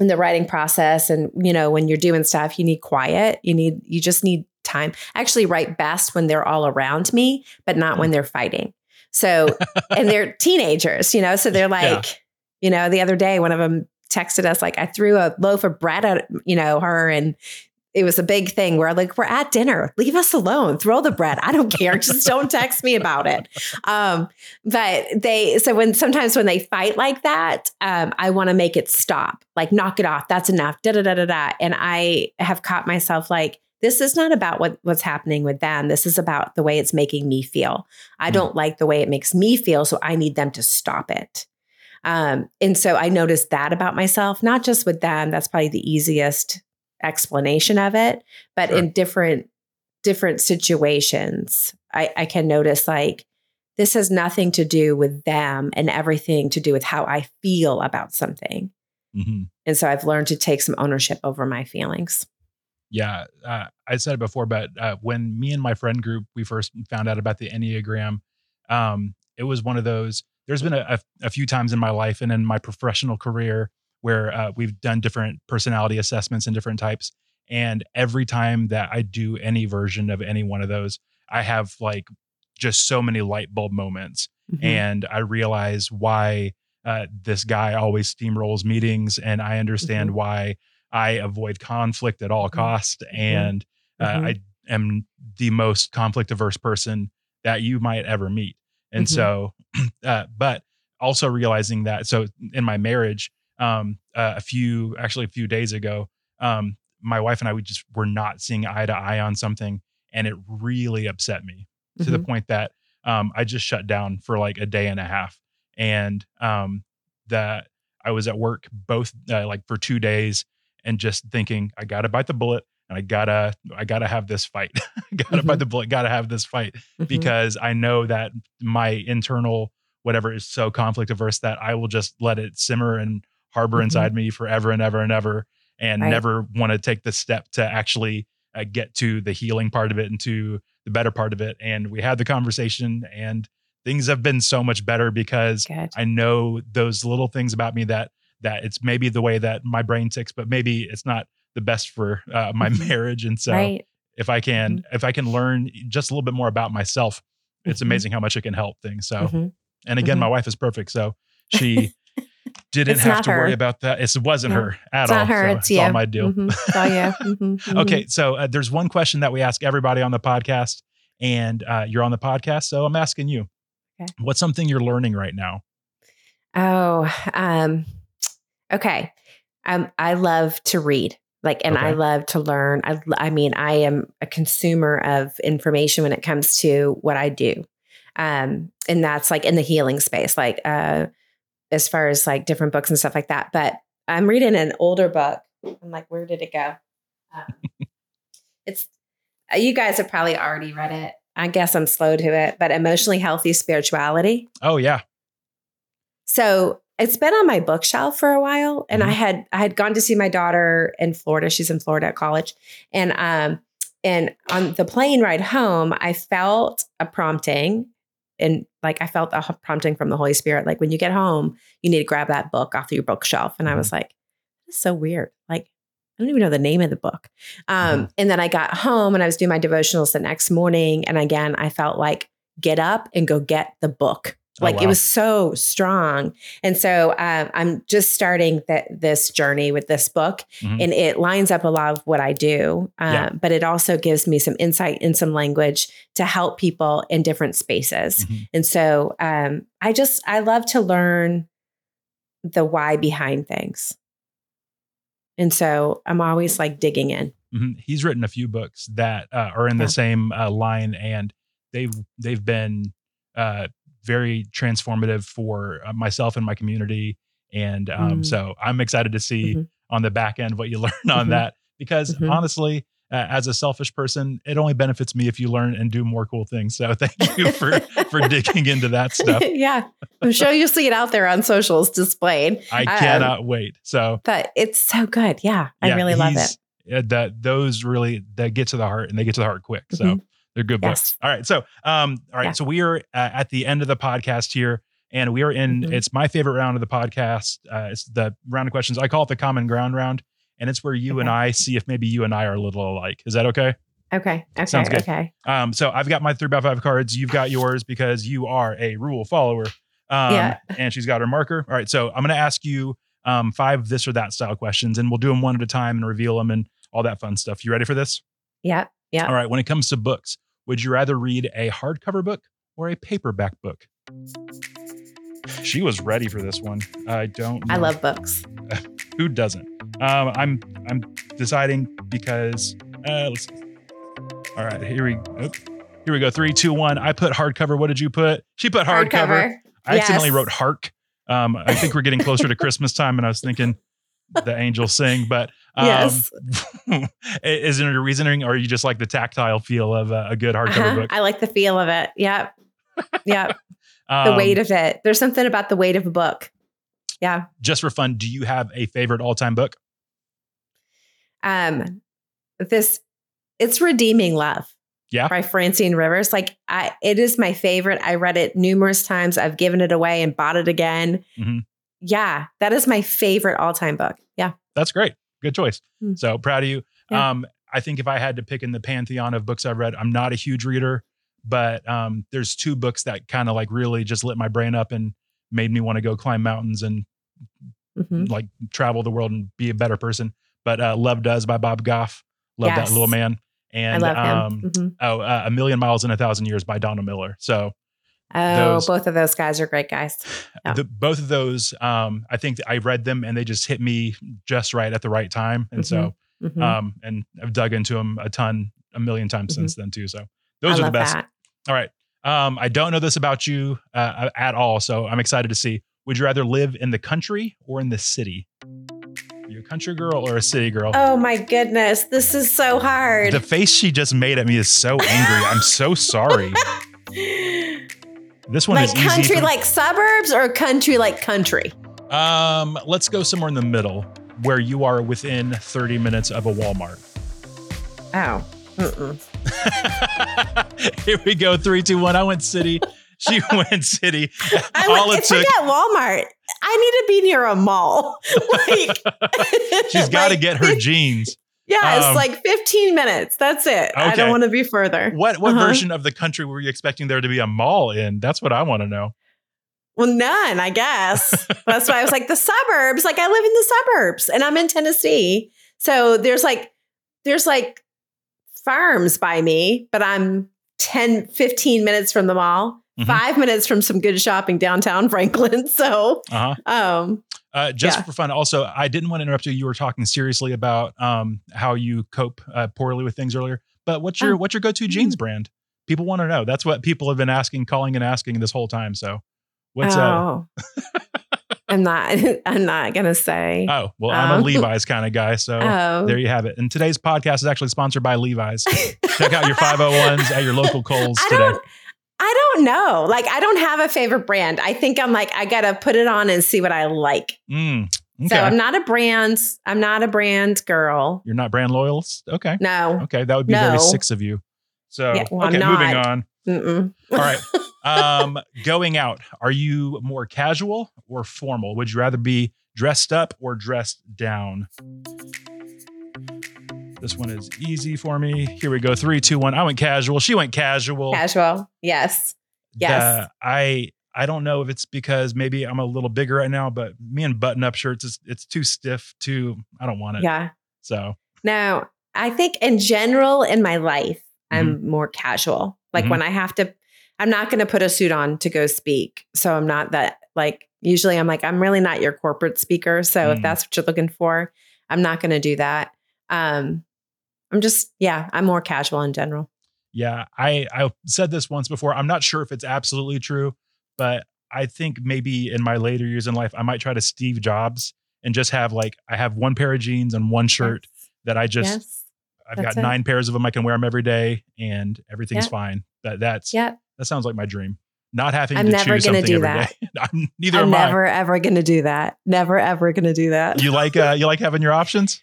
in the writing process, and you know, when you're doing stuff, you need quiet. You need you just need time. I actually write best when they're all around me, but not when they're fighting. So and they're teenagers, you know, so they're like, you know, the other day one of them texted us like I threw a loaf of bread at you know her and it was a big thing where like we're at dinner. Leave us alone. Throw the bread. I don't care. Just don't text me about it. Um but they so when sometimes when they fight like that um i want to make it stop like knock it off. That's enough. Da da da da da. And i have caught myself like this is not about what what's happening with them this is about the way it's making me feel i
Mm.
don't like the way it makes me feel so i need them to stop it um, and so I noticed that about myself, not just with them. That's probably the easiest explanation of it, but
Sure.
in different different situations, I, I can notice like this has nothing to do with them and everything to do with how I feel about something.
Mhm.
And so I've learned to take some ownership over my feelings.
Yeah, uh, I said it before, but uh, when me and my friend group we first found out about the Enneagram, um, it was one of those. There's been a, a, few times in my life and in my professional career where uh, we've done different personality assessments and different types, and every time that I do any version of any one of those, I have like just so many light bulb moments
Mhm.
and I realize why uh, this guy always steamrolls meetings, and I understand
Mhm.
why I avoid conflict at all
Mhm.
cost, and uh,
Mhm.
I am the most conflict averse person that you might ever meet. And
Mhm.
so, uh, but also realizing that, so in my marriage, um, uh, a few actually a few days ago, um, my wife and I we just were not seeing eye to eye on something, and it really upset me to the
Mhm.
point that um, I just shut down for like a day and a half, and um, that I was at work both uh, like for two days, and just thinking I gotta bite the bullet, and I gotta I gotta have this fight, gotta
Mhm.
bite the bullet, gotta have this fight
Mhm.
because I know that my internal whatever is so conflict averse that I will just let it simmer and harbor
Mhm.
inside me forever and ever and ever, and
Right.
never want to take the step to actually uh, get to the healing part of it and to the better part of it. And we had the conversation, and things have been so much better because
Good.
I know those little things about me that that it's maybe the way that my brain ticks, but maybe it's not the best for uh, my
Mhm.
marriage. And so
right.
if I can if I can learn just a little bit more about myself, it's
Mhm.
amazing how much it can help things. So
Mhm.
and again, my wife is perfect, so she didn't
It's
have to worry about that. It wasn't
No,
her at
It's
all.
not her.
so
it's you.
all my deal.
Mhm. It's all you.
Okay, so uh, there's one question that we ask everybody on the podcast, and uh, you're on the podcast, so I'm asking you:
Okay.
What's something you're learning right now?
Oh, um, okay. Um, I love to read. Like, and I love to learn. I, I mean, I am a consumer of information when it comes to what I do. Um, and that's like in the healing space, like, uh, as far as like different books and stuff like that. But I'm reading an older book. I'm like, where did it go? Um, it's, uh, you guys have probably already read it. I guess I'm slow to it, but emotionally healthy spirituality.
Oh yeah.
So it's been on my bookshelf for a while, and I
Mhm.
had I had gone to see my daughter in Florida. She's in Florida at college, and um and on the plane ride home, I felt a prompting, and like I felt a prompting from the Holy Spirit. Like when you get home, you need to grab that book off your bookshelf, and I was like, "This is so weird." Like I don't even know the name of the book. Um, And then I got home and I was doing my devotionals the next morning, and again I felt like get up and go get the book.
Oh,
Like
wow.
it was so strong. And so um, I'm just starting that this journey with this book,
Mhm.
and it lines up a lot of what I do. Uh,
Yeah.
But it also gives me some insight and some language to help people in different spaces.
Mhm.
And so um, I just I love to learn the why behind things. And so I'm always like digging in.
Mhm. He's written a few books that uh, are in the same uh, line, and they've they've been uh, very transformative for uh, myself and my community. And um,
Mm.
so I'm excited to see
Mhm.
on the back end what you learn on
Mhm.
that, because
Mhm.
honestly. Uh, as a selfish person, it only benefits me if you learn and do more cool things. So thank you for for digging into that stuff.
yeah. I'm sure you'll see it out there on socials displayed.
I
Um,
cannot wait. So
But it's so good. Yeah. I
yeah,
really love it.
uh, that those really that get to the heart and they get to the heart quick. So
Mhm.
They're good
Yes.
books. All right. So um all right.
Yeah.
So we are uh, at the end of the podcast here. And we are in,
Mhm.
it's my favorite round of the podcast. Uh, it's the round of questions. I call it the common ground round. And it's where you and I see if maybe you and I are a little alike. Is that okay?
Okay. Okay.
Sounds good.
Okay.
Um, so I've got my three by five cards. You've got yours because you are a rule follower. Um,
Yeah.
and she's got her marker. All right. So I'm going to ask you um, five this or that style questions and we'll do them one at a time and reveal them and all that fun stuff. You ready for this?
Yeah. Yeah.
All right. When it comes to books, would you rather read a hardcover book or a paperback book? She was ready for this one. I don't.
I love books.
Who doesn't? Um, I'm I'm deciding because uh, let's. All right, here we oop, here we go. Three, two, one. I put hardcover. What did you put? She put hardcover. I accidentally wrote hark. Um, I think we're getting closer to Christmas time, and I was thinking the angels sing, but um,
Yes.
is there a reasoning, or are you just like the tactile feel of a, a good hardcover
Uh-huh.
book?
I like the feel of it. Yep. Yep. the
Um,
weight of it. There's something about the weight of a book. Yeah.
just for fun, do you have a favorite all-time book?
Um, this it's redeeming love.
Yeah.
By Francine Rivers. Like I it is my favorite. I read it numerous times. I've given it away and bought it again.
Mhm.
Yeah. That is my favorite all-time book. Yeah.
That's great. Good choice.
Hmm.
So proud of you.
Yeah.
Um, I think if I had to pick in the pantheon of books I've read, I'm not a huge reader, but um, there's two books that kind of like really just lit my brain up and made me want to go climb mountains and
Mhm.
like travel the world and be a better person. But uh, Love Does by Bob Goff. Love
Yes.
that little man. And um,
Mhm.
oh, uh, A Million Miles in a Thousand Years by Donald Miller. So
Oh,
those-
both of those guys are great guys. Yeah.
the, both of those, um, I think I read them and they just hit me just right at the right time. And so
Mhm.
um, and I've dug into them a ton, a million times
Mhm.
since then too. So those
I
are the best.
that.
All right. Um, I don't know this about you uh, at all, so I'm excited to see. Would you rather live in the country or in the city? Are you a country girl or a city girl?
Oh my goodness, this is so hard.
the face she just made at me is so angry. I'm so sorry. This one
like
is
country
for-
like suburbs or country like country?
um, let's go somewhere in the middle where you are within 30 minutes of a Walmart.
Oh.
Here we go. Three, two, one. I went city. She went city.
I
All
went,
it took.
forget Walmart. I need to be near a mall. like,
She's got to
like,
get her jeans.
Yeah, it's
um,
like 15 minutes. That's it. I don't want to be further.
What what
Uh-huh.
version of the country were you expecting there to be a mall in? That's what I want to know.
Well, none, I guess. That's why I was like the suburbs. Like I live in the suburbs and I'm in Tennessee. So there's like there's like farms by me, but I'm 10 15 minutes from the mall.
Mhm.
five minutes from some good shopping downtown Franklin. So,
Uh-huh.
um,
Uh, just
Yeah.
for fun. Also, I didn't want to interrupt you. You were talking seriously about um, how you cope uh, poorly with things earlier. But what's your
Oh.
what's your go to jeans brand? People want to know. That's what people have been asking, calling, and asking this whole time. So, what's uh?
oh, I'm not, I'm not going to say.
Oh, well, I'm a
Um,
Levi's kind of guy. So
oh,
there you have it. And today's podcast is actually sponsored by Levi's. Check out your 501s at your local Kohl's today.
I don't know. Like, I don't have a favorite brand. I think I'm like, I got to put it on and see what I like.
Mm,
So. I'm not a brand. I'm not a brand girl.
You're not brand loyals. Okay.
No.
Okay. That would be very six of you. So,
Yeah, well, I'm
okay, moving on.
Mm-mm.
All right. Um, going out, are you more casual or formal? Would you rather be dressed up or dressed down? This one is easy for me. Here we go. Three, two, one. I went casual. She went casual.
Casual. Yes. Yes.
The- I I don't know if it's because maybe I'm a little bigger right now, but me and button up shirts is it's too stiff. Too I don't want it.
Yeah.
So
now I think in general in my life, I'm
Mm-hmm.
more casual. Like
Mhm.
when I have to, I'm not going to put a suit on to go speak. So I'm not that, like, usually I'm like, I'm really not your corporate speaker. So
Mm.
if that's what you're looking for, I'm not going to do that. Um, I'm just, yeah, I'm more casual in general.
Yeah, I I said this once before. I'm not sure if it's absolutely true, but I think maybe in my later years in life, I might try to Steve Jobs and just have like I have one pair of jeans and one shirt that I just
yes.
I've
that's
got
it.
nine pairs of them. I can wear them every day, and everything's
Yeah.
fine. That that's
Yeah.
that sounds like my dream. Not having to do that.
I'm
to
never
choose
gonna
something
do
every day. I'm, neither
I'm never, ever going to do that. Never, ever going to do that.
You like uh, you like having your options?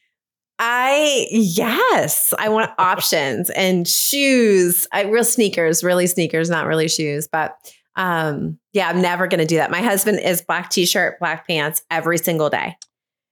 I yes, I want options and shoes. I real sneakers, really sneakers, not really shoes, but um yeah, I'm never going to do that. My husband is black t-shirt, black pants every single day.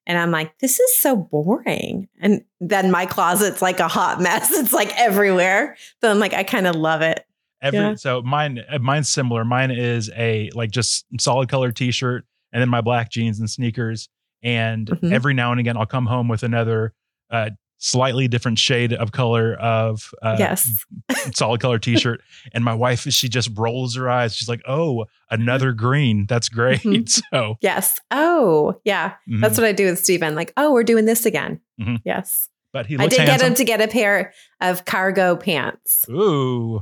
And I'm like, this is so boring. And then my closet's like a hot mess. It's like everywhere. So I'm like, I kind of love it.
Every
Yeah.
so mine uh, mine's similar. Mine is a like just solid color t-shirt and then my black jeans and sneakers. And
Mhm.
every now and again I'll come home with another uh slightly different shade of color of uh
yes.
solid color t-shirt. and my wife she just rolls her eyes. She's like, Oh, another green. That's great.
Mhm.
So
Yes. Oh, yeah.
mhm.
That's what I do with Steven. Like, oh, we're doing this again.
Mhm.
Yes.
but he
I did get him to get a pair of cargo pants.
Ooh.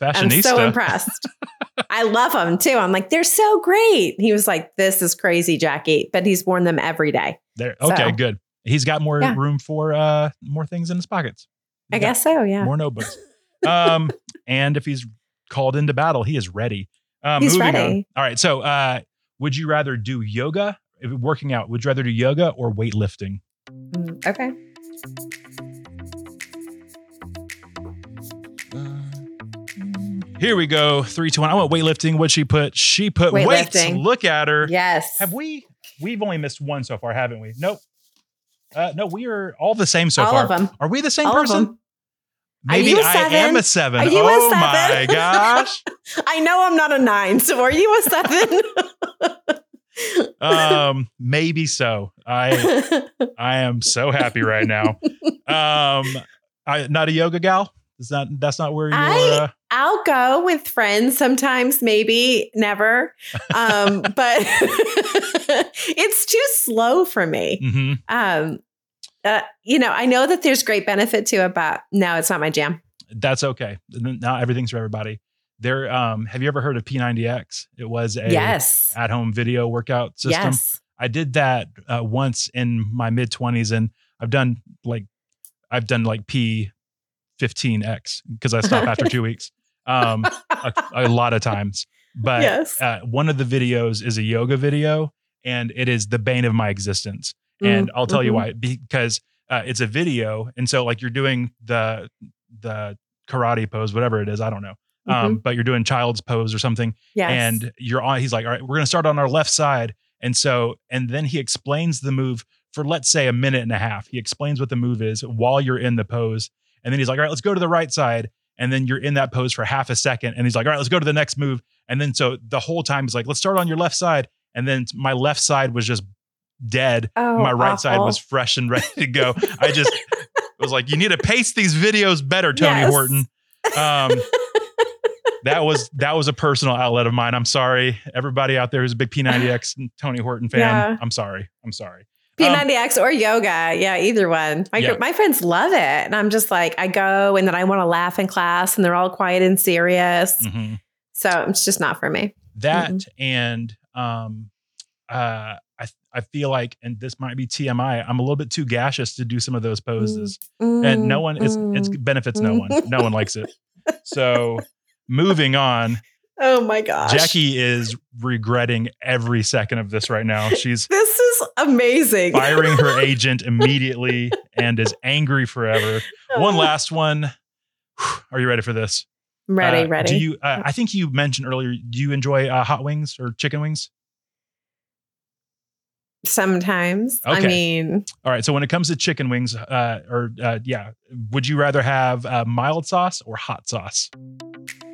fashionista I'm
so impressed. I love them too. I'm like, they're so great. He was like, this is crazy, Jackie, but he's worn them every day.
There. Okay,
So-
good. He's got more
Yeah.
room for uh more things in his pockets.
I guess so. Yeah.
more notebooks. um, and if he's called into battle, he is ready. Um,
He's
moving on.
ready.
All right. So, uh, would you rather do yoga, if working out? Would you rather do yoga or weightlifting?
Mm, okay.
Here we go. Three, two, one. I went weightlifting. What she put? She put weights. Look at her.
Yes.
Have we? We've only missed one so far, haven't we? Nope. Uh, no, we are all the same so
All
far.
of them.
Are we the same
All
person? Maybe
a
I am a seven.
Are you a
oh
seven?
my gosh.
I know I'm not a nine. So are you a seven?
um, maybe so. I I am so happy right now. Um, I not a yoga gal. Is that that's not where you're?
I-
uh,
I'll go with friends sometimes, maybe never. Um, but it's too slow for me.
mhm.
Um, uh, you know, I know that there's great benefit to it, but no, it's not my jam.
That's okay. Not everything's for everybody. There. Um, have you ever heard of P90X? It was a
yes.
at-home video workout system.
Yes.
I did that uh, once in my mid 20s, and I've done like I've done like P15X because I stopped after two weeks. Um, a, a lot of times, but
yes.
uh, one of the videos is a yoga video, and it is the bane of my existence. And I'll tell you
Mhm.
why because uh, it's a video, and so like you're doing the the karate pose, whatever it is, I don't know. Um, but you're doing child's pose or something,
Yes.
and you're on. He's like, all right, we're gonna start on our left side, and so and then he explains the move for let's say a minute and a half. He explains what the move is while you're in the pose, and then he's like, all right, let's go to the right side, and then you're in that pose for half a second, and he's like, all right, let's go to the next move, and then so the whole time he's like, let's start on your left side, and then my left side was just dead,
oh,
my right side was fresh and ready to go. I just was like, you need to pace these videos better, Tony
Yes.
Horton. Um, that was that was a personal outlet of mine. I'm sorry, everybody out there who's a big P90X and Tony Horton fan.
Yeah.
I'm sorry. I'm sorry. Um,
P90X or yoga. Yeah, either one. My,
Yeah.
my friends love it. And I'm just like, I go and then I want to laugh in class and they're all quiet and serious.
Mhm.
So it's just not for me.
That
Mm-hmm.
and um, uh, I I feel like, and this might be TMI. I'm a little bit too gaseous to do some of those poses, and no one it's it's
Mm.
benefits no one. No one likes it. So moving on,
Oh my gosh.
Jackie is regretting every second of this right now. She's
This is amazing.
firing her agent immediately and is angry forever. One last one. Are you ready for this?
I'm ready,
Uh,
ready.
Do you? Uh, I think you mentioned earlier. Do you enjoy uh, hot wings or chicken wings?
Sometimes. I
Okay.
mean,
All right. So when it comes to chicken wings, uh, or uh, yeah, would you rather have uh, mild sauce or hot sauce?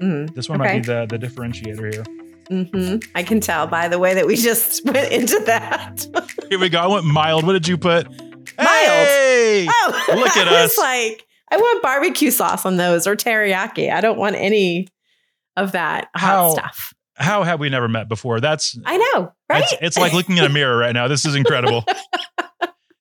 Mm,
This one might be the the differentiator here.
mhm. I can tell by the way that we just went into that.
Here we go. I went mild. What did you put?
Mild.
Hey!
Oh,
Look at
I was
us.
like, I want barbecue sauce on those or teriyaki. I don't want any of that hot
How-
stuff.
How have we never met before? That's
I know, right?
it's, it's like looking in a mirror right now. This is incredible.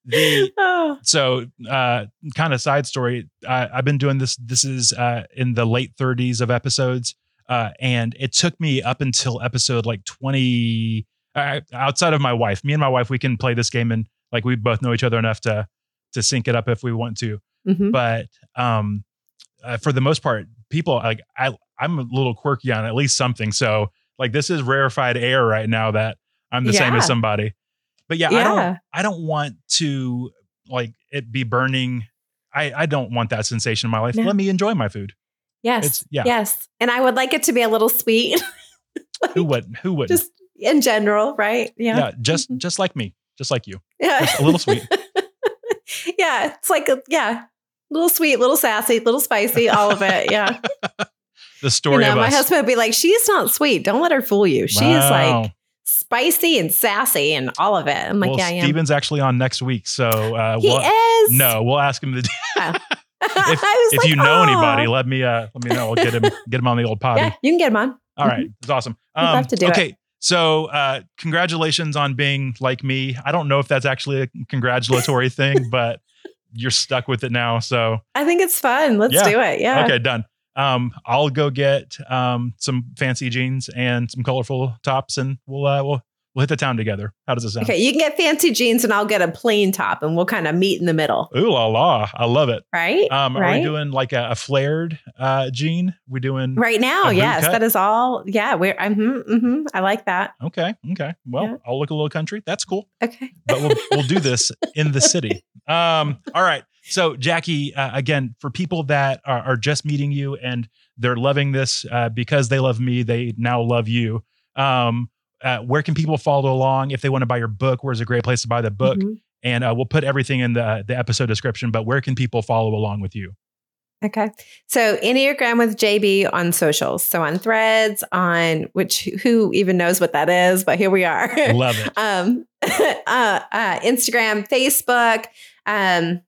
the
oh,
so uh kind of side story uh, i've been doing this this is uh in the late 30s of episodes uh and it took me up until episode like 20 uh, outside of my wife. Me and my wife we can play this game and like we both know each other enough to to sync it up if we want to.
Mhm.
but um uh, for the most part people like i i'm a little quirky on at least something. So like this is rarefied air right now that i'm the same as somebody but yeah, i don't. I don't want to like it be burning. I I don't want that sensation in my life.
No.
Let me enjoy my food.
Yes.
It's yeah.
Yes. And I would like it to be a little sweet,
Who would who would
just in general, right?
yeah.
Yeah.
just
Mhm.
just like me, just like you.
Yeah.
Just a little sweet.
yeah. It's like, a, yeah, little sweet, little sassy, little spicy, all of it. Yeah.
The story
you know, my
us.
husband would be like, she's not sweet. Don't let her fool you. She is like spicy and sassy and all of it. I'm like,
well,
yeah, I am.
Steven's actually on next week, so uh,
he
we'll,
is.
no, we'll ask him to.
I
if
was
if
like,
you know
"Aw."
anybody, let me uh let me know. I'll get him get him on the old potty.
yeah, you can get him on.
All right, it's awesome.
We'd love to do it.
okay, so uh, congratulations on being like me. I don't know if that's actually a congratulatory thing, but you're stuck with it now. So
I think it's fun. Let's
Yeah.
do it. Yeah.
okay, done. Um, I'll go get um some fancy jeans and some colorful tops, and we'll uh, we'll we'll hit the town together. How does it sound?
Okay. You can get fancy jeans and I'll get a plain top and we'll kind of meet in the middle.
Ooh la la! I love it.
Right.
Um, are
right.
we doing like a, a flared uh jean? We doing
right now. Yes.
cut?
That is all. Yeah. We're, I'm, hmm I like that.
okay, okay. Well,
Yeah.
I'll look a little country. That's cool.
Okay.
but we'll we'll do this in the city. Um, all right. So Jackie, uh, again, for people that are, are just meeting you and they're loving this uh, because they love me, they now love you. Um, uh, where can people follow along if they want to buy your book? Where's a great place to buy the book?
Mhm.
And uh, we'll put everything in the the episode description. But where can people follow along with you?
Okay. So Enneagram with JB on socials. So on threads, on which who even knows what that is, but here we are.
Love it.
um, uh, uh, Instagram, Facebook. Um,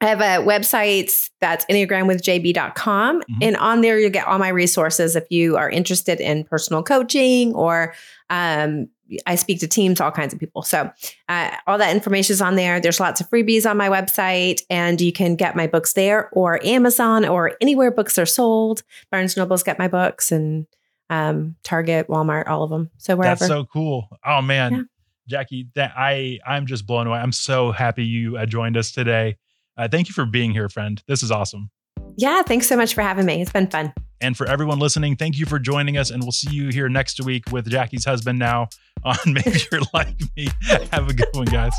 I have a website that's enneagramwithjb.com.
Mhm.
And on there, you'll get all my resources if you are interested in personal coaching or um, I speak to teams, all kinds of people. So uh, all that information is on there. There's lots of freebies on my website, and you can get my books there or Amazon or anywhere books are sold. Barnes Noble's got my books and um, Target, Walmart, all of them. So wherever.
That's so cool. Oh man,
Yeah.
Jackie, that I I'm just blown away. I'm so happy you uh, joined us today. Uh, thank you for being here, friend. This is awesome.
yeah, thanks so much for having me. It's been fun.
And for everyone listening, thank you for joining us. And we'll see you here next week with Jackie's husband now on Maybe You're Like Me. Have a good one, guys.